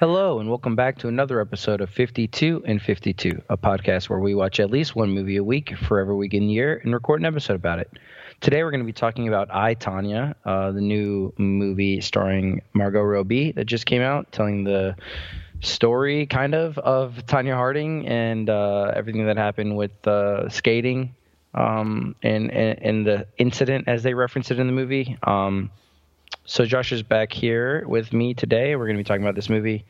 Hello, and welcome back to another episode of 52 and 52, a podcast where we watch at least one movie a week for every week in the year and record an episode about it. Today, we're going to be talking about I, Tonya, uh, the new movie starring Margot Robbie that just came out, telling the story, kind of, of Tonya Harding and uh, everything that happened with uh, skating um, and, and, and the incident as they reference it in the movie. Um, so Josh is back here with me today. We're going to be talking about this movie.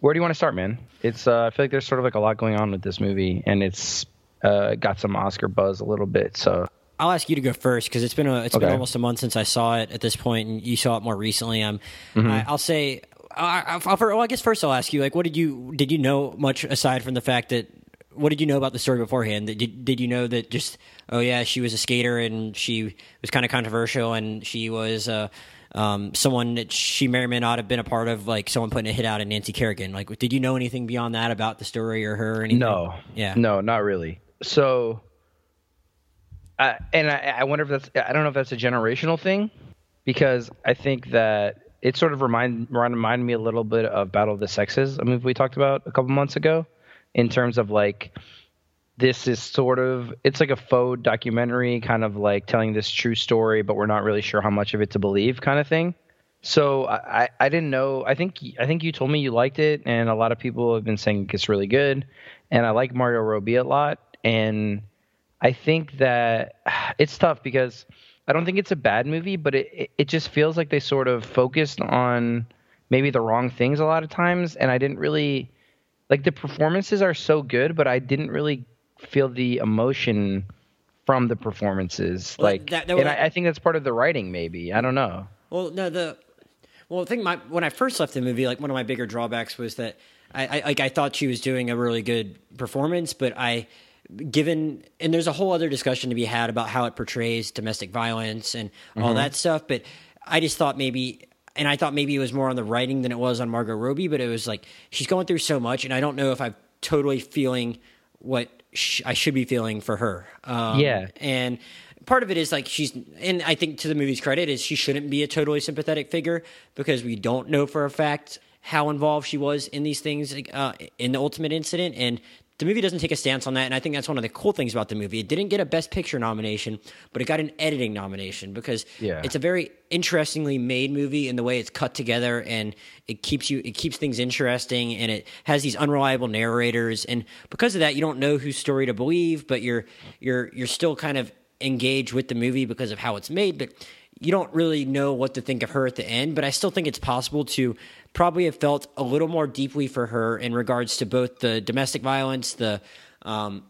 Where do you want to start, man? It's uh, I feel like there's sort of like a lot going on with this movie, and it's uh, got some Oscar buzz a little bit. So I'll ask you to go first because it's been a it's Okay. been almost a month since I saw it at this point, and you saw it more recently. Um, Mm-hmm. I, I'll say, I, I, I'll, well, I guess first I'll ask you, like, what did you did you know much aside from the fact that what did you know about the story beforehand? Did did you know that just oh yeah, she was a skater and she was kind of controversial and she was uh, um, someone that she may or may not have been a part of, like someone putting a hit out at Nancy Kerrigan. Like, did you know anything beyond that about the story or her? Or anything? no, Yeah. no, not really. So, and I, I wonder if that's I don't know if that's a generational thing because I think that it sort of remind reminded me a little bit of Battle of the Sexes, a movie we talked about a couple months ago, in terms of like this is sort of it's like a faux documentary kind of like telling this true story but we're not really sure how much of it to believe kind of thing. So I, I- didn't know i think i think you told me you liked it and a lot of people have been saying it's really good and i like margot robbie a lot and i think that it's tough because i don't think it's a bad movie but it, it just feels like they sort of focused on maybe the wrong things a lot of times and i didn't really like the performances are so good, but I didn't really feel the emotion from the performances. Well, like, that- that and I, I think that's part of the writing, maybe. I don't know. Well, no, the well, the thing my when I first left the movie, like one of my bigger drawbacks was that I, I like I thought she was doing a really good performance, but I given and there's a whole other discussion to be had about how it portrays domestic violence and all mm-hmm. that stuff, but I just thought maybe and I thought maybe it was more on the writing than it was on Margot Robbie, but it was like she's going through so much, and I don't know if I'm totally feeling what sh- I should be feeling for her. Um, Yeah. and part of it is like she's and i think to the movie's credit is she shouldn't be a totally sympathetic figure because we don't know for a fact how involved she was in these things uh, in the ultimate incident and the movie doesn't take a stance on that and i think that's one of the cool things about the movie. It didn't get a best picture nomination but it got an editing nomination because Yeah. it's a very interestingly made movie in the way it's cut together and it keeps you it keeps things interesting and it has these unreliable narrators. And because of that you don't know whose story to believe but you're you're you're still kind of engaged with the movie because of how it's made. But you don't really know what to think of her at the end but I still think it's possible to probably have felt a little more deeply for her in regards to both the domestic violence the um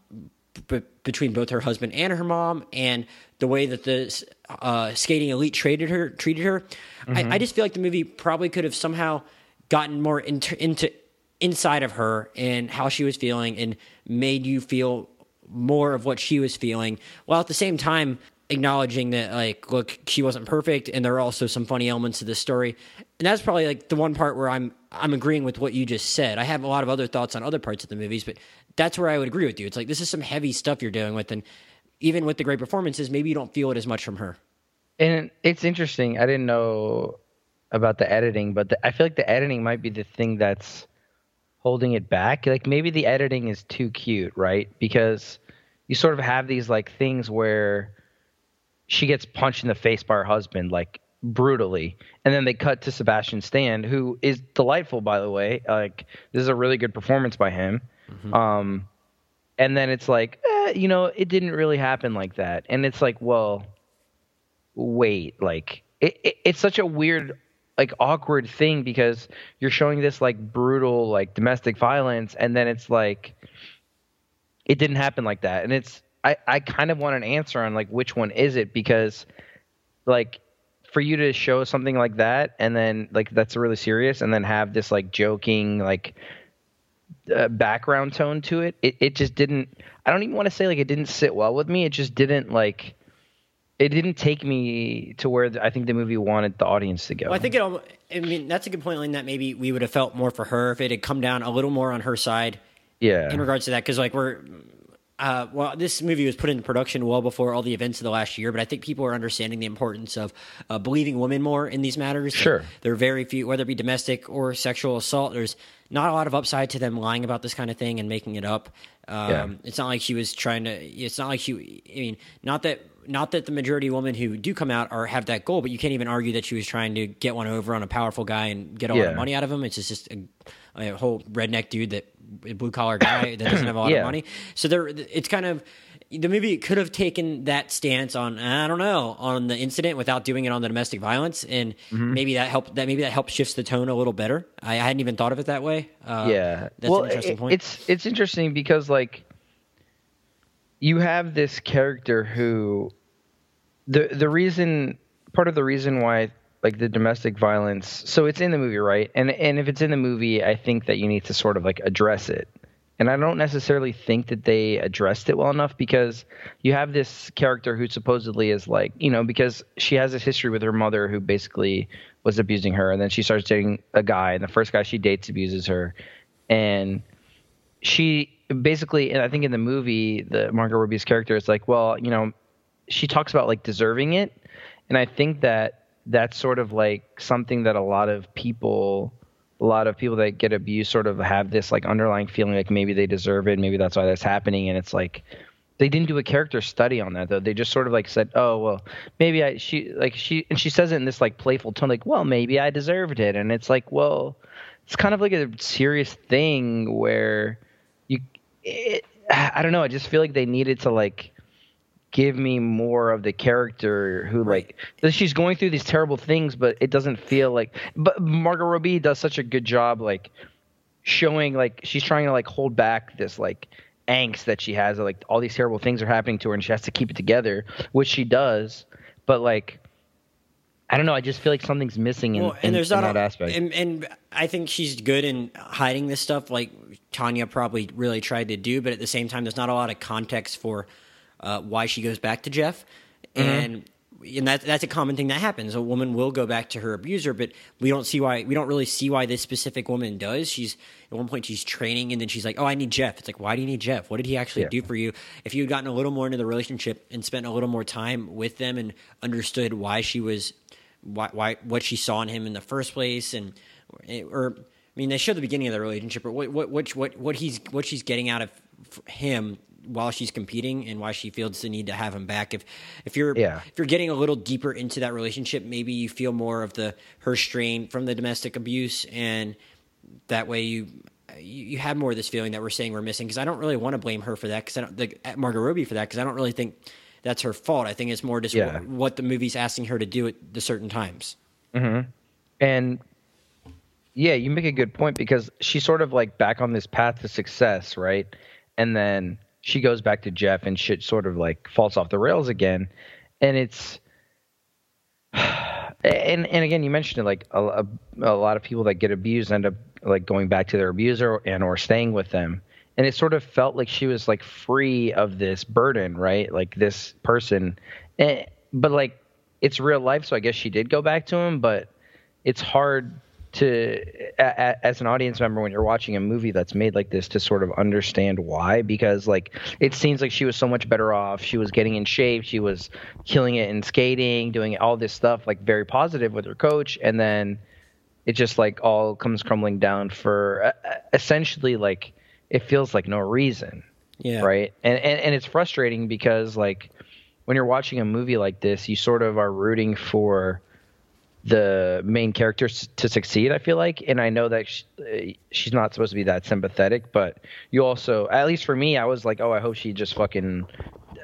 b- between both her husband and her mom, and the way that the uh, skating elite treated her. Treated her. I, I just feel like the movie probably could have somehow gotten more into, into inside of her and how she was feeling, and made you feel more of what she was feeling, while at the same time acknowledging that like look she wasn't perfect and there are also some funny elements to this story and that's probably like the one part where i'm i'm agreeing with what you just said i have a lot of other thoughts on other parts of the movies but that's where i would agree with you it's like this is some heavy stuff you're dealing with and even with the great performances maybe you don't feel it as much from her And it's interesting. I didn't know about the editing, but the, I feel like the editing might be the thing that's holding it back. Like maybe the editing is too cute, right? Because you sort of have these like things where she gets punched in the face by her husband, like brutally, and then they cut to Sebastian Stan, who is delightful, by the way. Like this is a really good performance by him. Um, and then it's like, eh, you know, it didn't really happen like that, and it's like, well, wait, like it, it, it's such a weird, like awkward thing because you're showing this like brutal, like domestic violence, and then it's like, it didn't happen like that, and it's I I kind of want an answer on like which one is it because, like. For you to show something like that, and then like that's really serious, and then have this like joking, like uh, background tone to it, it it just didn't. I don't even want to say like it didn't sit well with me. It just didn't like. It didn't take me to where I think the movie wanted the audience to go. Well, I think it. I mean, that's a good point. In that maybe we would have felt more for her if it had come down a little more on her side yeah, in regards to that. Because like we're uh, well, this movie was put into production well before all the events of the last year, but I think people are understanding the importance of uh, believing women more in these matters. Sure. there are very few, whether it be domestic or sexual assault. There's not a lot of upside to them lying about this kind of thing and making it up. Um, Yeah. It's not like she was trying to. It's not like she. I mean, not that. Not that the majority of women who do come out are have that goal, but you can't even argue that she was trying to get one over on a powerful guy and get all Yeah. the money out of him. It's just, just a, a whole redneck dude that a blue collar guy that doesn't have a lot Yeah. of money. So there, it's kind of the movie could have taken that stance on I don't know on the incident without doing it on the domestic violence, and Mm-hmm. maybe that helped. That maybe that helps shifts the tone a little better. I, I hadn't even thought of it that way. Uh, yeah that's well an interesting point. it's it's interesting because like you have this character who the the reason part of the reason why like the domestic violence so it's in the movie right and and if it's in the movie i think that you need to sort of like address it and i don't necessarily think that they addressed it well enough because you have this character who supposedly is like you know because she has this history with her mother who basically was abusing her. And then she starts dating a guy and the first guy she dates abuses her. And she basically and i think in the movie the margot robbie's character is like well you know she talks about like deserving it. And i think that that's sort of like something that a lot of people a lot of people that get abused sort of have this like underlying feeling like maybe they deserve it maybe that's why that's happening and it's like they didn't do a character study on that though. They just sort of like said oh well maybe i she like she and she says it in this like playful tone like well maybe i deserved it and it's like well it's kind of like a serious thing where you it, i don't know i just feel like they needed to like give me more of the character who like that she's going through these terrible things but it doesn't feel like but margot robbie does such a good job like showing like she's trying to like hold back this like angst that she has like all these terrible things are happening to her and she has to keep it together which she does but like i don't know i just feel like something's missing in, Well, in, and there's in not that a, aspect And, and I think she's good in hiding this stuff, like Tonya probably really tried to do. But at the same time, there's not a lot of context for uh, why she goes back to Jeff, Mm-hmm. and and that that's a common thing that happens. A woman will go back to her abuser, but we don't see why. We don't really see why this specific woman does. She's at one point she's training, and then she's like, "Oh, I need Jeff." It's like, why do you need Jeff? What did he actually Yeah. do for you? If you had gotten a little more into the relationship and spent a little more time with them and understood why she was why, why what she saw in him in the first place and or I mean they show the beginning of the relationship but what what what what, what he's what she's getting out of him while she's competing and why she feels the need to have him back if if you're Yeah. if you're getting a little deeper into that relationship maybe you feel more of the her strain from the domestic abuse and that way you you, you have more of this feeling that we're saying we're missing because I don't really want to blame her for that because I don't the, Margot Robbie for that because I don't really think that's her fault. I think it's more just Yeah. what, what the movie's asking her to do at the certain times. Mm-hmm. And yeah, you make a good point because she's sort of like back on this path to success, right? And then she goes back to Jeff and shit sort of like falls off the rails again. And it's and and again, you mentioned it like a, a, lot of people that get abused end up like going back to their abuser and or staying with them. And it sort of felt like she was like free of this burden, right? Like this person, Eh, but like it's real life, so I guess she did go back to him. But it's hard to a, a, as an audience member when you're watching a movie that's made like this to sort of understand why because like it seems like she was so much better off. She was getting in shape. She was killing it in skating doing all this stuff like very positive with her coach. And then it just like all comes crumbling down for uh, essentially like it feels like no reason. Yeah. right? And, and and it's frustrating because like when you're watching a movie like this you sort of are rooting for the main character to succeed i feel like. And i know that sh uh, she's not supposed to be that sympathetic but you also at least for me i was like oh i hope she just fucking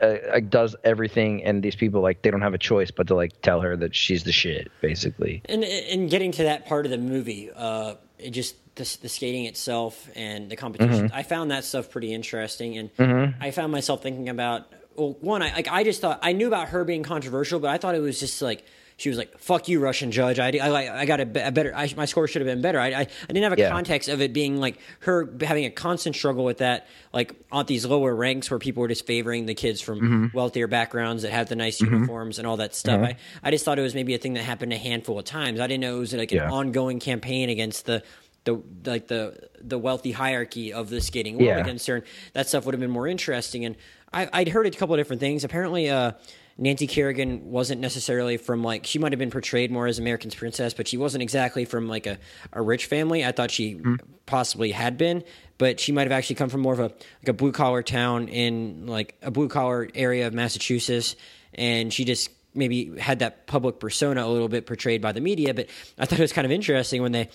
uh, like does everything. And these people like they don't have a choice but to like tell her that she's the shit basically. And and getting to that part of the movie, uh, it just the, the skating itself and the competition, I found that stuff pretty interesting, and I found myself thinking about well, one, I like I just thought I knew about her being controversial, but I thought it was just like. She was like, "Fuck you, Russian judge. I, I, I got a, a better. I, my score should have been better. I, I, I didn't have a Yeah. context of it being like her having a constant struggle with that, like on these lower ranks where people were just favoring the kids from mm-hmm. wealthier backgrounds that had the nice mm-hmm. uniforms and all that stuff. Mm-hmm. I, I just thought it was maybe a thing that happened a handful of times. I didn't know it was like an Yeah. ongoing campaign against the the like the the wealthy hierarchy of the skating world Yeah. against her. And that stuff would have been more interesting. And I, I'd heard a couple of different things. Apparently, uh, Nancy Kerrigan wasn't necessarily from like she might have been portrayed more as American's princess, but she wasn't exactly from like a, a rich family. I thought she mm-hmm. possibly had been, but she might have actually come from more of a like a blue collar town in like a blue collar area of Massachusetts, and she just maybe had that public persona a little bit portrayed by the media. But I thought it was kind of interesting when they.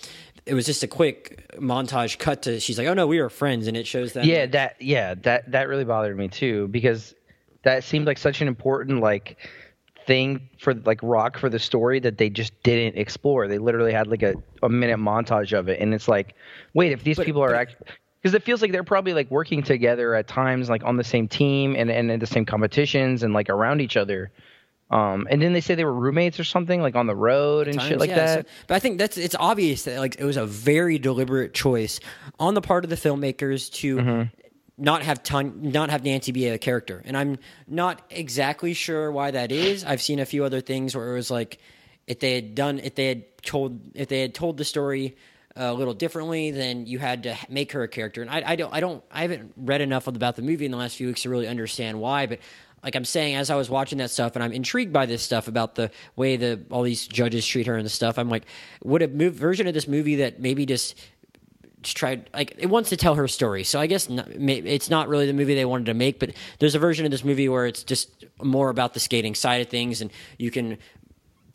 It was just a quick montage cut to. She's like, "Oh no, we were friends," and it shows that. Yeah, that yeah, that that really bothered me too because that seemed like such an important like thing for like rock for the story that they just didn't explore. They literally had like a, a minute montage of it and it's like, wait, if these But- people are actually because it feels like they're probably like working together at times like on the same team and, and in the same competitions and like around each other. Um, and then they say they were roommates or something like on the road and shit like yeah, that. so- but I think that's it's obvious that like it was a very deliberate choice on the part of the filmmakers to Mm-hmm. Not have ton, not have Nancy be a character, and I'm not exactly sure why that is. I've seen a few other things where it was like if they had done if they had told if they had told the story a little differently, then you had to make her a character. And I, I don't I don't I haven't read enough about the movie in the last few weeks to really understand why, but like I'm saying, as I was watching that stuff, and I'm intrigued by this stuff about the way the all these judges treat her and the stuff. I'm like, would a move, version of this movie that maybe just just tried like it wants to tell her story. So I guess not, it's not really the movie they wanted to make, but there's a version of this movie where it's just more about the skating side of things, and you can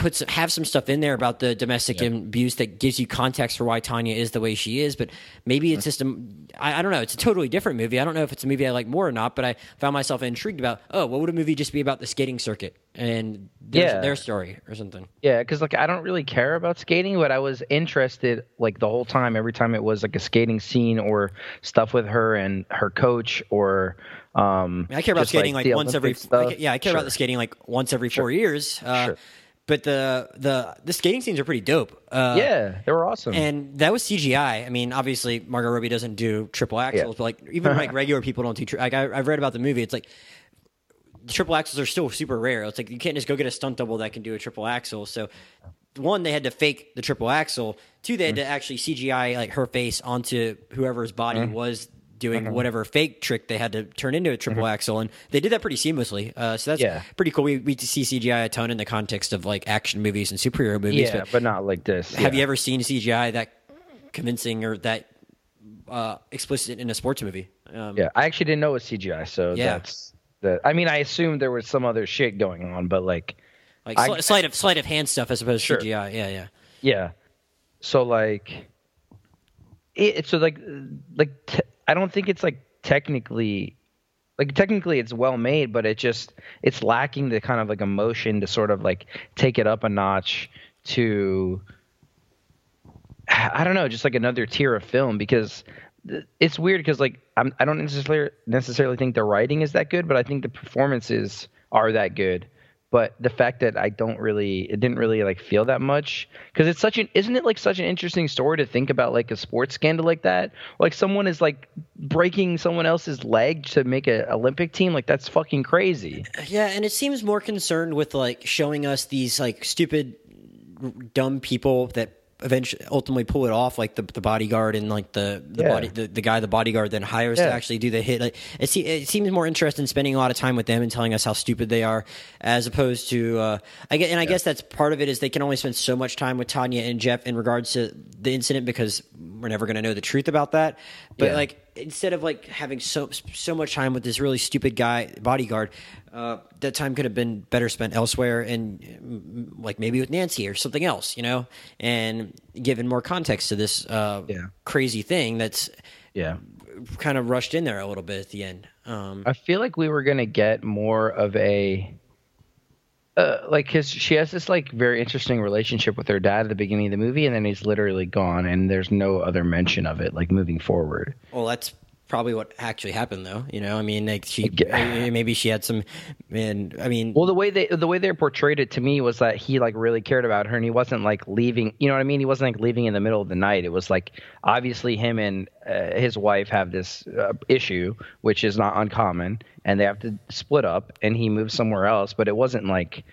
put some, have some stuff in there about the domestic abuse that gives you context for why Tonya is the way she is. But maybe it's just a, I, I don't know. It's a totally different movie. I don't know if it's a movie I like more or not. But I found myself intrigued about. Oh, what would a movie just be about the skating circuit and their, Yeah. their story or something? Yeah, because like I don't really care about skating, but I was interested like the whole time. Every time it was like a skating scene or stuff with her and her coach, or um, I, care about skating like, the once every. I yeah, I care about the skating like once every four years. Uh, Sure. But the the the skating scenes are pretty dope. Uh, Yeah, they were awesome. And that was CGI. I mean, obviously Margot Robbie doesn't do triple axels, Yeah. but like even like regular people don't do. Tri- like I, I've read about the movie. It's like the triple axels are still super rare. It's like you can't just go get a stunt double that can do a triple axel. So one, they had to fake the triple axle. Two, they had to actually CGI like her face onto whoever's body was doing whatever fake trick they had to turn into a triple axel, and they did that pretty seamlessly. Uh, so that's Yeah. pretty cool. We we see CGI a ton in the context of like action movies and superhero movies. yeah, but but not like this. have yeah. you ever seen CGI that convincing or that uh, explicit in a sports movie? Um, Yeah, I actually didn't know it was CGI, so Yeah. that's the. I mean, I assumed there was some other shit going on, but like, like I- sleight of sleight of hand stuff as opposed Sure. to CGI. Yeah, yeah. yeah. So like, it, so like, like te- I don't think it's like technically, like technically it's well made, but it just it's lacking the kind of like emotion to sort of like take it up a notch to. I don't know, just like another tier of film because it's weird because like I'm, I don't necessarily necessarily think the writing is that good, but I think the performances are that good. But the fact that I don't really, it didn't really like feel that much because it's such an, isn't it like such an interesting story to think about like a sports scandal like that? Like someone is like breaking someone else's leg to make an Olympic team, like that's fucking crazy. Yeah, and it seems more concerned with like showing us these like stupid, dumb people that eventually ultimately pull it off, like the the bodyguard and like the the Yeah. body the, the guy the bodyguard then hires to actually do the hit. Like it, se- it seems more interested in spending a lot of time with them and telling us how stupid they are, as opposed to uh, I get and I guess that's part of it is they can only spend so much time with Tonya and Jeff in regards to the incident because we're never going to know the truth about that. But Yeah. like instead of like having so so much time with this really stupid guy bodyguard, uh, that time could have been better spent elsewhere and mm, like maybe with Nancy or something else, you know, and given more context to this uh, Yeah. crazy thing that's Yeah. kind of rushed in there a little bit at the end. Um, I feel like we were gonna get more of a, uh, like, cause she has this like very interesting relationship with her dad at the beginning of the movie, and then he's literally gone, and there's no other mention of it, like moving forward. well, that's probably what actually happened, though. You know, I mean, like she maybe she had some, and I mean, Well, the way they the way they portrayed it to me was that he like really cared about her, and he wasn't like leaving. You know what I mean? He wasn't like leaving in the middle of the night. It was like obviously him and uh, his wife have this uh, issue, which is not uncommon, and they have to split up, and he moves somewhere else. But it wasn't like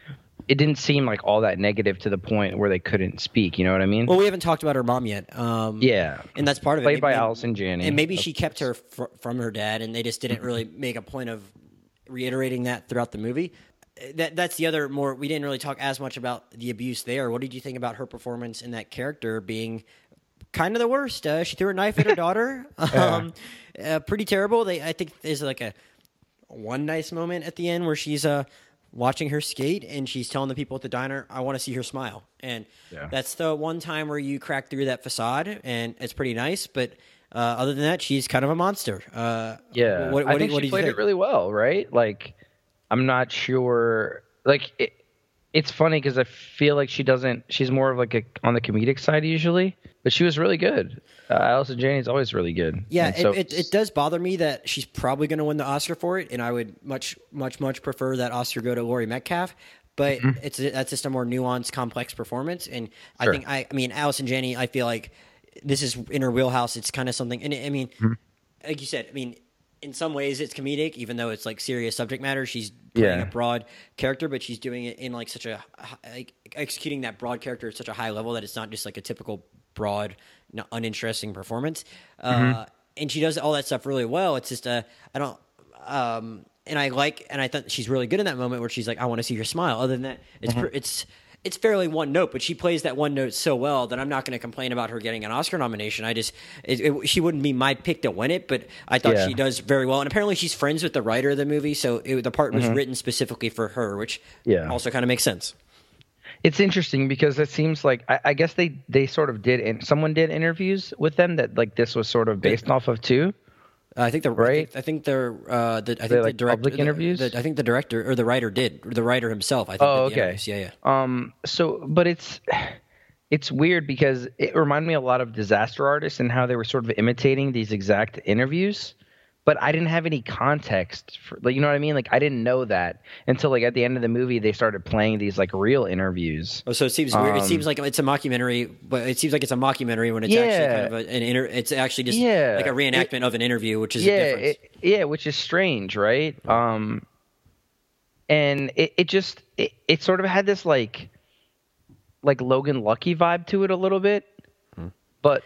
it didn't seem like all that negative to the point where they couldn't speak. You know what I mean? Well, we haven't talked about her mom yet. Um, yeah, and that's part of played it. Played by Maybe- Allison Janney. and maybe she kept her fr- from her dad, and they just didn't really make a point of reiterating that throughout the movie. That that's the other more. We didn't really talk as much about the abuse there. What did you think about her performance in that character being kind of the worst? Uh, she threw a knife at her daughter. Um, uh, pretty terrible. They, I think there's like a one nice moment at the end where she's uh watching her skate and she's telling the people at the diner, "I want to see her smile." And Yeah. that's the one time where you crack through that facade, and it's pretty nice. But uh, other than that, she's kind of a monster. Uh, Yeah, what, what, I do- think what she played think? it really well, right? Like, I'm not sure. Like, it, it's funny because I feel like she doesn't. She's more of like a on the comedic side usually, but she was really good. Uh, Allison Janney's always really good. Yeah, it, so- it, it does bother me that she's probably going to win the Oscar for it, and I would much, much, much prefer that Oscar go to Laurie Metcalf. But it's that's just a more nuanced, complex performance, and I Mm-hmm. Sure. think I, I mean, Allison Janney, I feel like this is in her wheelhouse. It's kind of something, and I mean, Mm-hmm. like you said, I mean, in some ways it's comedic, even though it's like serious subject matter. She's playing Yeah. a broad character, but she's doing it in like such a like executing that broad character at such a high level that it's not just like a typical broad, uninteresting performance. Uh, and she does all that stuff really well. It's just a I don't. Um, and I like, and I thought she's really good in that moment where she's like, "I want to see your smile." Other than that, it's pr- it's it's fairly one note, but she plays that one note so well that I'm not going to complain about her getting an Oscar nomination. I just it, it, she wouldn't be my pick to win it, but I thought Yeah. she does very well. And apparently, she's friends with the writer of the movie, so it, the part Mm-hmm. was written specifically for her, which Yeah. also kind of makes sense. It's interesting because it seems like I, I guess they they sort of did and someone did interviews with them that like this was sort of based off of too. I think the Right? I think, they're uh, the I think they, the like, director public interviews? the- I think the director or the writer did the writer himself. I think. Oh, okay. Yeah, yeah. Um. So, but it's it's weird because it reminded me a lot of disaster artists and how they were sort of imitating these exact interviews. But I didn't have any context for, like, you know what I mean? Like, I didn't know that until like at the end of the movie they started playing these like real interviews. Oh, so it seems weird. It Um, seems like it's a mockumentary, but it seems like it's a mockumentary when it's actually kind of a, an inter. It's actually just Yeah. like a reenactment of an interview, which is a yeah, difference. it, yeah, which is strange, right? Um, and it, it just it, it sort of had this like like Logan Lucky vibe to it a little bit, but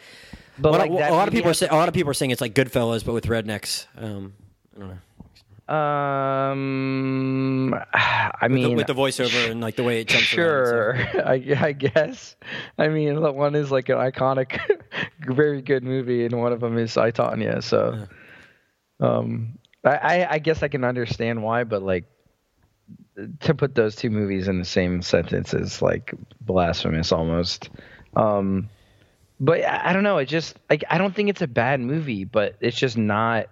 but a lot, like of- a lot of maybe people are has- saying, a lot of people are saying it's like Goodfellas, but with rednecks. Um, I don't know. Um, I mean, with the voiceover and like the way it jumps sure, around. and stuff. I, I guess. I mean, one is like an iconic, very good movie, and one of them is I Tonya. So, um, I, I, I guess I can understand why, but like to put those two movies in the same sentence is like blasphemous almost. Um, but I, I don't know. It just like I don't think it's a bad movie, but it's just not.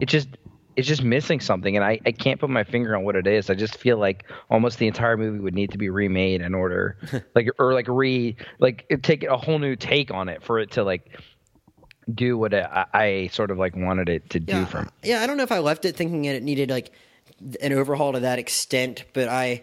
It just it's just missing something, and I, I can't put my finger on what it is. I just feel like almost the entire movie would need to be remade in order, like or like re like take a whole new take on it for it to like do what I, I sort of like wanted it to do from. yeah. I don't know if I left it thinking it needed like an overhaul to that extent, but I,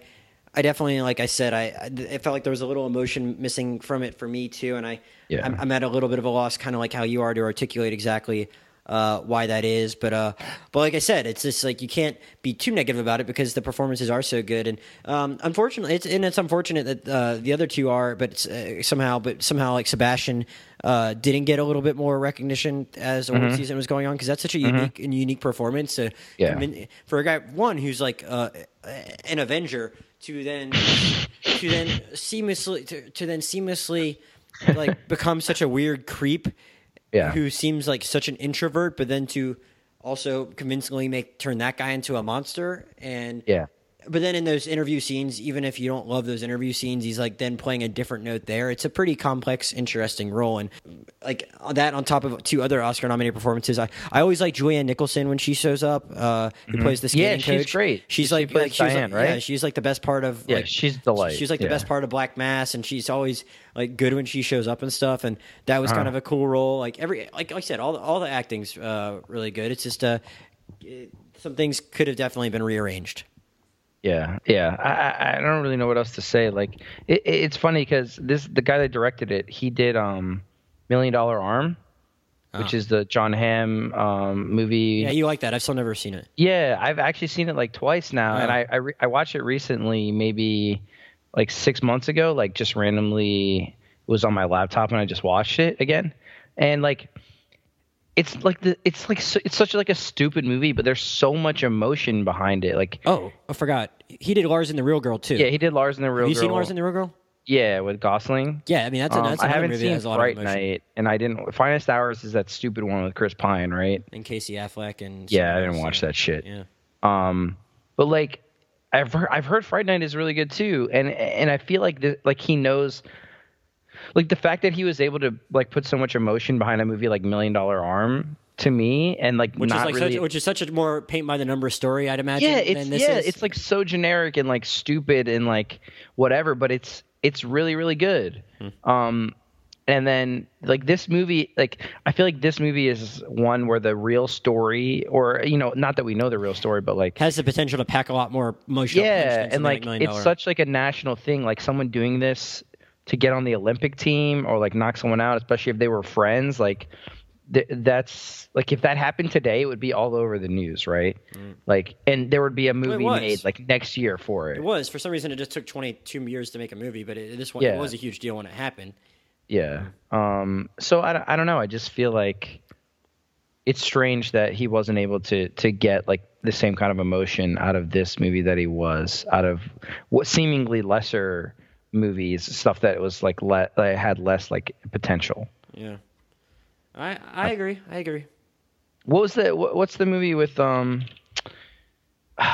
I definitely, like I said, I, I it felt like there was a little emotion missing from it for me too, and I, Yeah. I'm, I'm at a little bit of a loss, kind of like how you are to articulate exactly. Uh, why that is, but uh, but like I said, it's just like you can't be too negative about it because the performances are so good, and um, unfortunately, it's and it's unfortunate that uh, the other two are, but it's, uh, somehow, but somehow, like Sebastian uh, didn't get a little bit more recognition as the whole season was going on because that's such a unique and unique performance. Yeah. convin- for a guy one who's like uh, an Avenger to then to then seamlessly to, to then seamlessly like become such a weird creep Yeah. who seems like such an introvert, but then to also convincingly make turn that guy into a monster and Yeah. But then in those interview scenes, even if you don't love those interview scenes, he's like then playing a different note there. It's a pretty complex, interesting role, and like that on top of two other Oscar nominated performances. I, I always like Julianne Nicholson when she shows up, uh, who plays the Mm-hmm. Yeah, she's coach. great. She's She like, plays like she was Diane, like- Yeah, right? she's like the best part of. Yeah, like, she's delight. She's like the Yeah. best part of Black Mass, and she's always like good when she shows up and stuff. And that was kind Uh-huh. of a cool role. Like every, like I said, all the, all the acting's uh, really good. It's just uh, some things could have definitely been rearranged. Yeah, yeah. I, I don't really know what else to say. Like, it, it- it's funny because this the guy that directed it, he did um, Million Dollar Arm, which Oh. is the Jon Hamm um, movie. Yeah, you like that? I've still never seen it. Yeah, I've actually seen it like twice now, and Oh. I I, re- I watched it recently, maybe like six months ago, like just randomly it was on my laptop and I just watched it again, and like it's like the it's like it's such like a stupid movie, but there's so much emotion behind it. Like Oh, I forgot. He did Lars and the Real Girl too. yeah, he did Lars and the Real Girl. Have you Girl. seen Lars and the Real Girl? yeah, with Gosling. Yeah, I mean that's, a, Um, that's I another haven't seen has a lot Fright of emotion. Night, and I didn't. Finest Hours is that stupid one with Chris Pine, right? And Casey Affleck and Yeah, I didn't watch that shit. Yeah. Um, but like, I've heard, I've heard Fright Night is really good too, and and I feel like the, like he knows, like the fact that he was able to like put so much emotion behind a movie like Million Dollar Arm to me, and like Which not is like really. such, which is such a more paint by the number story, I'd imagine. yeah, than it's this yeah, is. it's like so generic and like stupid and like whatever, but it's it's really really good. Hmm. Um, and then like this movie, like I feel like this movie is one where the real story, or you know, not that we know the real story, but like has the potential to pack a lot more emotional. punch yeah, and like it's such like a national thing. Like someone doing this to get on the Olympic team or like knock someone out, especially if they were friends. Like th- that's like if that happened today, it would be all over the news, right? Like, and there would be a movie was. made like next year for it. It was for some reason it just took 22 years to make a movie, but it, this one Yeah. it was a huge deal when it happened. Yeah. Um. So I, don't- I don't know. I just feel like it's strange that he wasn't able to to get like the same kind of emotion out of this movie that he was out of what seemingly lesser movies, stuff that was like le- that had less like potential. Yeah, I I agree. I agree. What was the what, what's the movie with um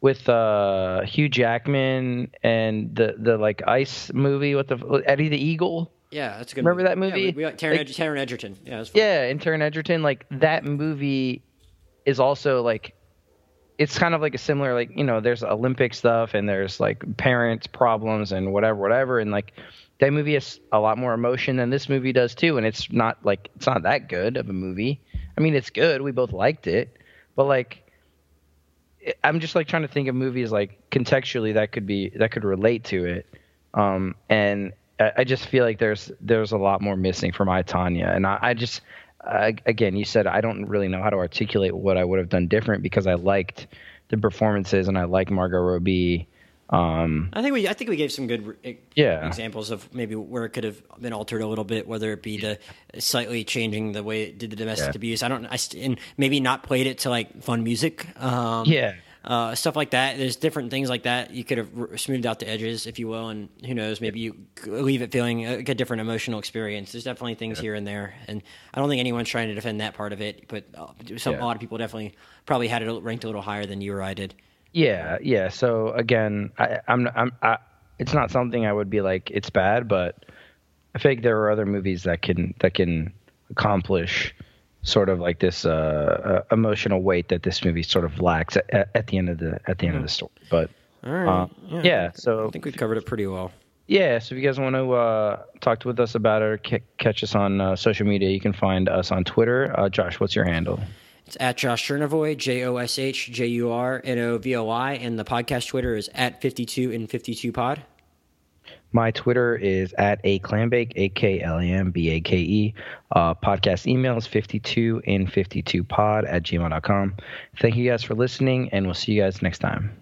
with uh Hugh Jackman and the the like ice movie with the Eddie the Eagle? Yeah, that's a good. Remember that Yeah, movie? we, we like Taron, Like- Ed- Taron Egerton. Yeah, it was fun. Yeah, Taron Egerton, like that movie is also like it's kind of like a similar like, you know, there's Olympic stuff and there's like parents problems and whatever, whatever. And like that movie has a lot more emotion than this movie does too. And it's not like it's not that good of a movie. I mean it's good. We both liked it. But like I'm just like trying to think of movies like contextually that could be that could relate to it. Um and I, just feel like there's there's a lot more missing from I Tonya, and I, I just uh, again you said I don't really know how to articulate what I would have done different because I liked the performances and I like Margot Robbie. Um, I think we I think we gave some good e- Yeah. examples of maybe where it could have been altered a little bit, whether it be the slightly changing the way it did the domestic Yeah. abuse. I don't I st- and maybe not played it to like fun music. Um, Yeah. Uh, stuff like that. There's different things like that. You could have r- smoothed out the edges, if you will, and who knows, maybe you leave it feeling like a different emotional experience. There's definitely things here and there, and I don't think anyone's trying to defend that part of it. But uh, some, Yeah. a lot of people definitely probably had it ranked a little higher than you or I did. Yeah, yeah. So again, I, I'm, I'm, I, it's not something I would be like it's bad, but I think there are other movies that can that can accomplish sort of like this uh, uh, emotional weight that this movie sort of lacks at, at the end of the at the end of the story. But All right. uh, yeah, so I think we covered it pretty well. yeah, so if you guys want to uh, talk with us about it or ca- catch us on uh, social media, you can find us on Twitter. Uh, Josh, what's your handle? It's at Josh Jurnovoy, J O S H J U R N O V O Y, and the podcast Twitter is at 52 in 52 pod. My Twitter is at a clambake, a k l a m b a k e. Uh, podcast email is 52 in 52 pod at gmail.com. Thank you guys for listening, and we'll see you guys next time.